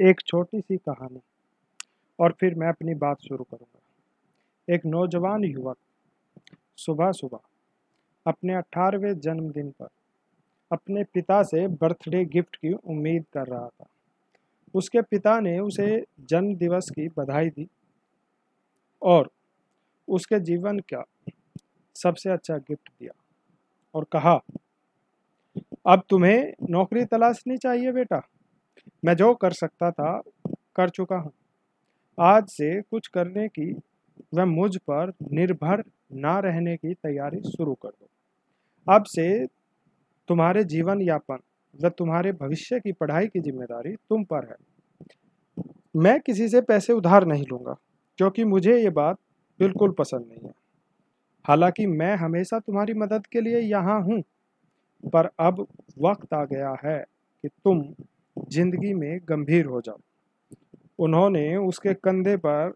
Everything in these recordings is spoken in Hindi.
एक छोटी सी कहानी। और फिर मैं अपनी बात शुरू करूँगा। एक नौजवान युवक सुबह सुबह अपने अठारहवें जन्मदिन पर अपने पिता से बर्थडे गिफ्ट की उम्मीद कर रहा था। उसके पिता ने उसे जन्म दिवस की बधाई दी और उसके जीवन का सबसे अच्छा गिफ्ट दिया और कहा, अब तुम्हें नौकरी तलाशनी चाहिए बेटा। मैं जो कर सकता था, कर चुका हूँ। आज से कुछ करने की व मुझ पर निर्भर ना रहने की तैयारी शुरू कर दो। अब से तुम्हारे जीवन यापन व तुम्हारे भविष्य की पढ़ाई की ज़िम्मेदारी तुम पर है। मैं किसी से पैसे उधार नहीं लूँगा, क्योंकि मुझे ये बात बिल्कुल पसंद नहीं है। हालाँकि मैं हमेशा तुम्हारी मदद के लिए यहाँ हूँ, पर अब वक्त आ गया है कि तुम ज़िंदगी में गंभीर हो जाओ उन्होंने उसके कंधे पर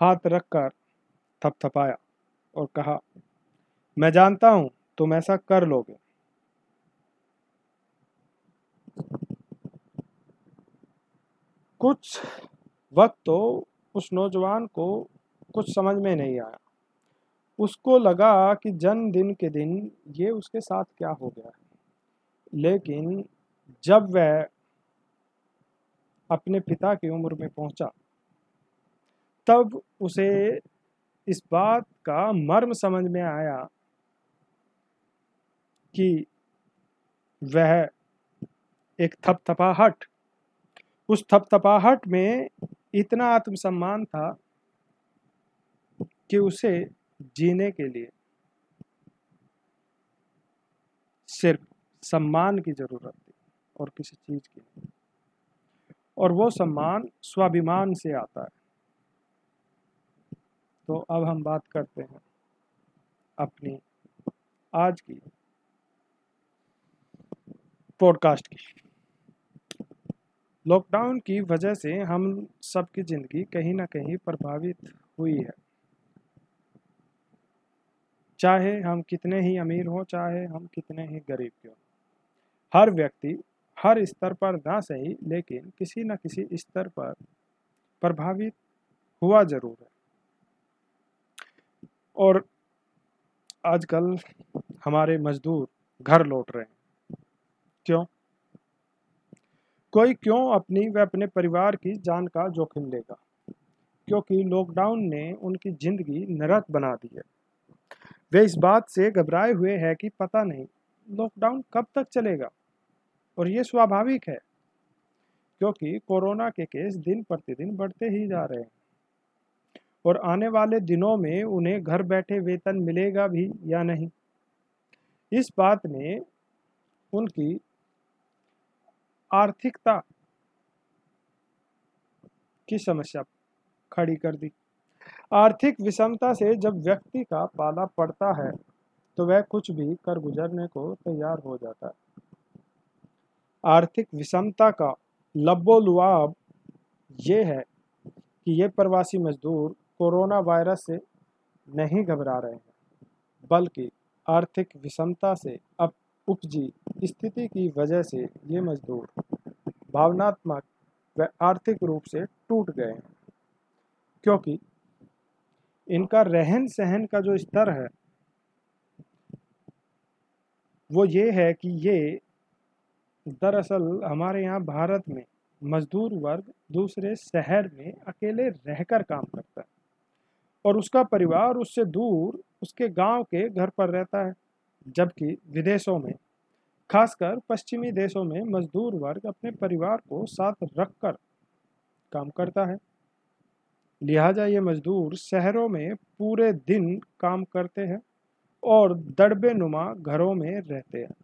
हाथ रखकर थपथपाया और कहा, मैं जानता हूँ तुम ऐसा कर लोगे। कुछ वक्त तो उस नौजवान को कुछ समझ में नहीं आया। उसको लगा कि जन्मदिन के दिन ये उसके साथ क्या हो गया लेकिन जब वह अपने पिता की उम्र में पहुँचा। तब उसे इस बात का मर्म समझ में आया कि वह एक थपथपाहट, उस थपथपाहट में इतना आत्मसम्मान था कि उसे जीने के लिए सिर्फ़ सम्मान की ज़रूरत थी और किसी चीज़ की नहीं। और वो सम्मान स्वाभिमान से आता है। तो अब हम बात करते हैं अपनी आज की पॉडकास्ट की। लॉकडाउन की वजह से हम सबकी ज़िंदगी कहीं ना कहीं प्रभावित हुई है। चाहे हम कितने ही अमीर हों, चाहे हम कितने ही गरीब क्यों। हर व्यक्ति हर स्तर पर ना सही, लेकिन किसी न किसी स्तर पर प्रभावित हुआ ज़रूर है। और आजकल हमारे मजदूर घर लौट रहे हैं। क्यों? कोई क्यों अपनी व अपने परिवार की जान का जोखिम लेगा? क्योंकि लॉकडाउन ने उनकी ज़िंदगी नरक बना दी है। वे इस बात से घबराए हुए हैं कि पता नहीं लॉकडाउन कब तक चलेगा? और ये स्वाभाविक है, क्योंकि कोरोना के केस दिन प्रतिदिन बढ़ते ही जा रहे हैं। और आने वाले दिनों में उन्हें घर बैठे वेतन मिलेगा भी या नहीं? इस बात ने उनकी आर्थिकता की समस्या खड़ी कर दी। आर्थिक विषमता से जब व्यक्ति का पाला पड़ता है तो वह कुछ भी कर गुजरने को तैयार हो जाता है। आर्थिक विषमता का लब्बोलुआब ये है कि ये प्रवासी मजदूर कोरोना वायरस से नहीं घबरा रहे हैं, बल्कि आर्थिक विषमता से अब उपजी स्थिति की वजह से ये मजदूर भावनात्मक व आर्थिक रूप से टूट गए हैं। क्योंकि इनका रहन सहन का जो स्तर है, वो ये है कि ये दरअसल, हमारे यहाँ भारत में मजदूर वर्ग दूसरे शहर में अकेले रहकर काम करता है और उसका परिवार उससे दूर उसके गाँव के घर पर रहता है, जबकि विदेशों में, खासकर पश्चिमी देशों में मजदूर वर्ग अपने परिवार को साथ रखकर काम करता है। लिहाजा ये मजदूर शहरों में पूरे दिन काम करते हैं और दड़बे नुमा घरों में रहते हैं।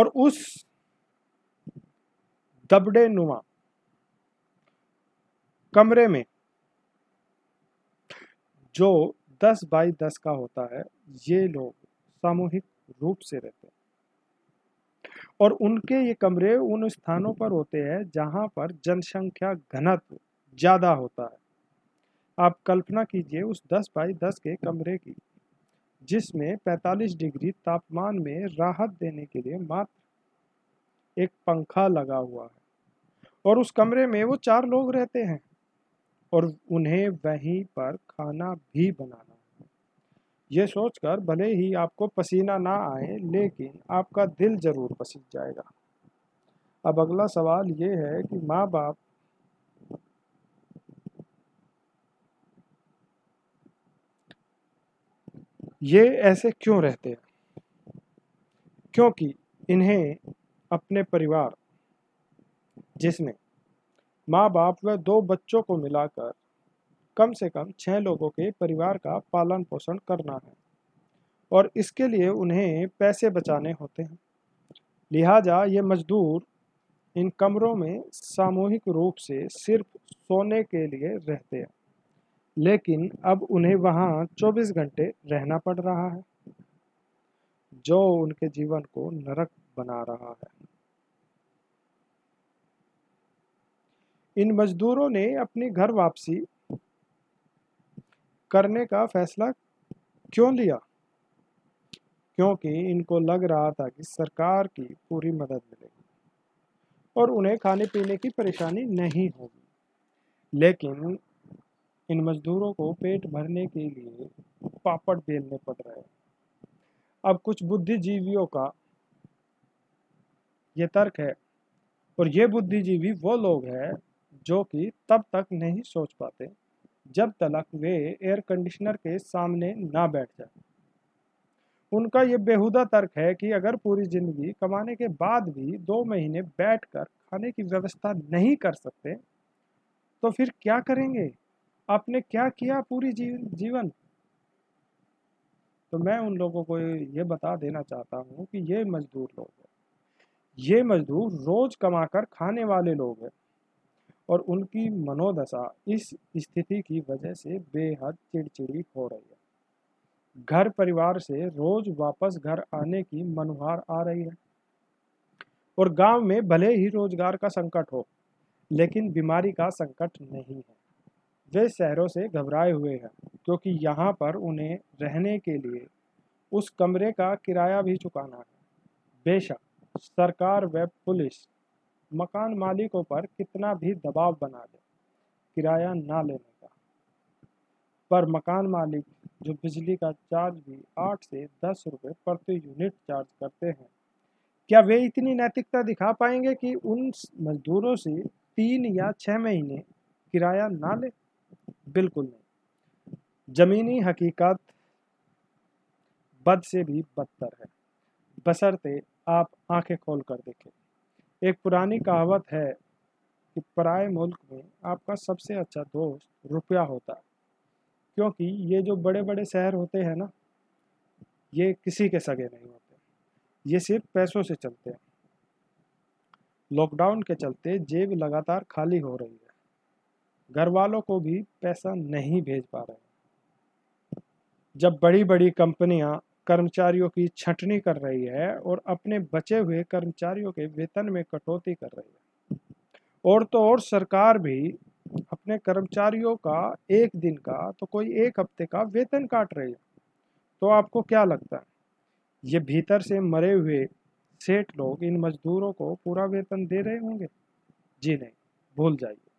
और उस दबड़े नुमा कमरे में जो 10 बाई 10 का होता है, ये लोग सामूहिक रूप से रहते हैं। और उनके ये कमरे उन स्थानों पर होते हैं जहाँ पर जनसंख्या घनत्व ज़्यादा होता है। आप कल्पना कीजिए उस 10 बाई 10 के कमरे की। जिसमें 45 डिग्री तापमान में राहत देने के लिए मात्र एक पंखा लगा हुआ है। और उस कमरे में वो चार लोग रहते हैं। और उन्हें वहीं पर खाना भी बनाना है। ये सोचकर भले ही आपको पसीना ना आए, लेकिन आपका दिल ज़रूर पसीज जाएगा। अब अगला सवाल ये है कि माँ बाप ये ऐसे क्यों रहते हैं? क्योंकि इन्हें अपने परिवार जिसमें माँ बाप व दो बच्चों को मिलाकर कम से कम छः लोगों के परिवार का पालन पोषण करना है और इसके लिए उन्हें पैसे बचाने होते हैं। लिहाजा ये मजदूर इन कमरों में सामूहिक रूप से सिर्फ़ सोने के लिए रहते हैं। लेकिन अब उन्हें वहाँ 24 घंटे रहना पड़ रहा है, जो उनके जीवन को नरक बना रहा है। इन मजदूरों ने अपनी घर वापसी करने का फैसला क्यों लिया? क्योंकि इनको लग रहा था कि सरकार की पूरी मदद मिलेगी और उन्हें खाने पीने की परेशानी नहीं होगी। लेकिन इन मजदूरों को पेट भरने के लिए पापड़ बेलने पड़ रहे अब कुछ बुद्धिजीवियों का ये तर्क है और ये बुद्धिजीवी वो लोग हैं जो कि तब तक नहीं सोच पाते जब तक वे एयर कंडीशनर के सामने ना बैठ जाए। उनका ये बेहुदा तर्क है कि अगर पूरी ज़िंदगी कमाने के बाद भी दो महीने बैठकर खाने की व्यवस्था नहीं कर सकते तो फिर क्या करेंगे? आपने क्या किया पूरी जीवन? तो मैं उन लोगों को ये बता देना चाहता हूँ कि ये मजदूर लोग हैं। ये मजदूर रोज कमाकर खाने वाले लोग हैं और उनकी मनोदशा इस स्थिति की वजह से बेहद चिड़चिड़ी हो रही है। घर परिवार से रोज वापस घर आने की मनुहार आ रही है और गाँव में भले ही रोज़गार का संकट हो, लेकिन बीमारी का संकट नहीं है। वे शहरों से घबराए हुए हैं, क्योंकि यहाँ पर उन्हें रहने के लिए उस कमरे का किराया भी चुकाना है। बेशक, सरकार व पुलिस मकान मालिकों पर कितना भी दबाव बना दे किराया ना लेने का। पर मकान मालिक जो बिजली का चार्ज भी आठ से दस रुपए प्रति यूनिट चार्ज करते हैं, क्या वे इतनी नैतिकता दिखा पाएँगे कि उन मजदूरों से तीन या छः महीने किराया ना ले? बिल्कुल नहीं। ज़मीनी हकीकत बद से भी बदतर है। बसरते आप आँखें खोल कर देखें। एक पुरानी कहावत है कि पराए मुल्क में आपका सबसे अच्छा दोस्त रुपया होता है। क्योंकि ये जो बड़े बड़े शहर होते हैं ना, ये किसी के सगे नहीं होते। ये सिर्फ़ पैसों से चलते हैं। लॉकडाउन के चलते जेब लगातार खाली हो रही है। घर वालों को भी पैसा नहीं भेज पा रहे। जब बड़ी बड़ी कंपनियाँ कर्मचारियों की छटनी कर रही है और अपने बचे हुए कर्मचारियों के वेतन में कटौती कर रही है, और तो और सरकार भी अपने कर्मचारियों का एक दिन का तो कोई एक हफ़्ते का वेतन काट रही है तो आपको क्या लगता है? ये भीतर से मरे हुए सेठ लोग इन मजदूरों को पूरा वेतन दे रहे होंगे? जी नहीं, भूल जाइए।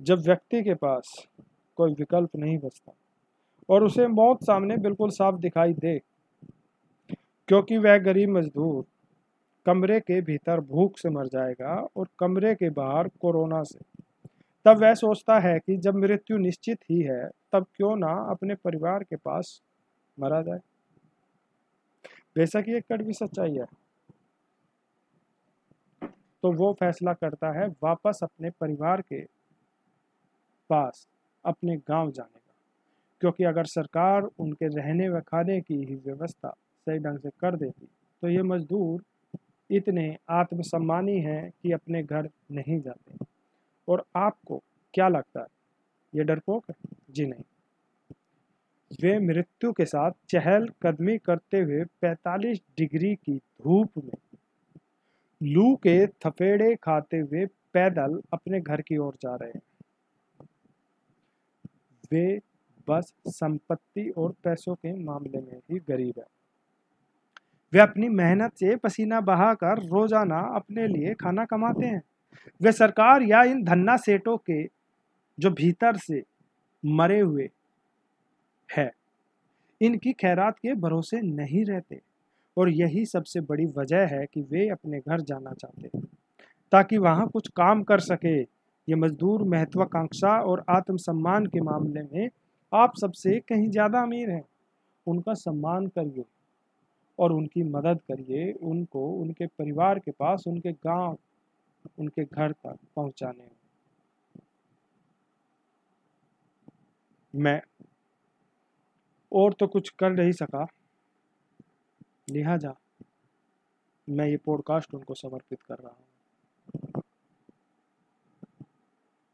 जब व्यक्ति के पास कोई विकल्प नहीं बचता और उसे मौत सामने बिल्कुल साफ़ दिखाई दे, क्योंकि वह गरीब मजदूर कमरे के भीतर भूख से मर जाएगा और कमरे के बाहर कोरोना से। तब वह सोचता है कि जब मृत्यु निश्चित ही है, तब क्यों ना अपने परिवार के पास मरा जाए। बेशक ये कड़वी सच्चाई है। तो वो फैसला करता है वापस अपने परिवार के पास अपने गाँव जाने का। क्योंकि अगर सरकार उनके रहने व खाने की ही व्यवस्था सही ढंग से कर देती तो ये मजदूर इतने आत्मसम्मानी हैं कि अपने घर नहीं जाते। और आपको क्या लगता है? ये डरपोक है? जी नहीं। वे मृत्यु के साथ चहल कदमी करते हुए 45 डिग्री की धूप में लू के थपेड़े खाते हुए पैदल अपने घर की ओर जा रहे हैं। वे बस संपत्ति और पैसों के मामले में ही गरीब है। वे अपनी मेहनत से पसीना बहाकर रोज़ाना अपने लिए खाना कमाते हैं। वे सरकार या इन धन्ना सेठों के, जो भीतर से मरे हुए है, इनकी खैरात के भरोसे नहीं रहते। और यही सबसे बड़ी वजह है कि वे अपने घर जाना चाहते हैं, ताकि वहाँ कुछ काम कर सके। ये मजदूर महत्वाकांक्षा और आत्मसम्मान के मामले में आप सबसे कहीं ज़्यादा अमीर हैं। उनका सम्मान करिए और उनकी मदद करिए उनको उनके परिवार के पास, उनके गाँव, उनके घर तक पहुँचाने में। मैं और तो कुछ कर नहीं सका। लिहाजा मैं ये पॉडकास्ट उनको समर्पित कर रहा हूँ।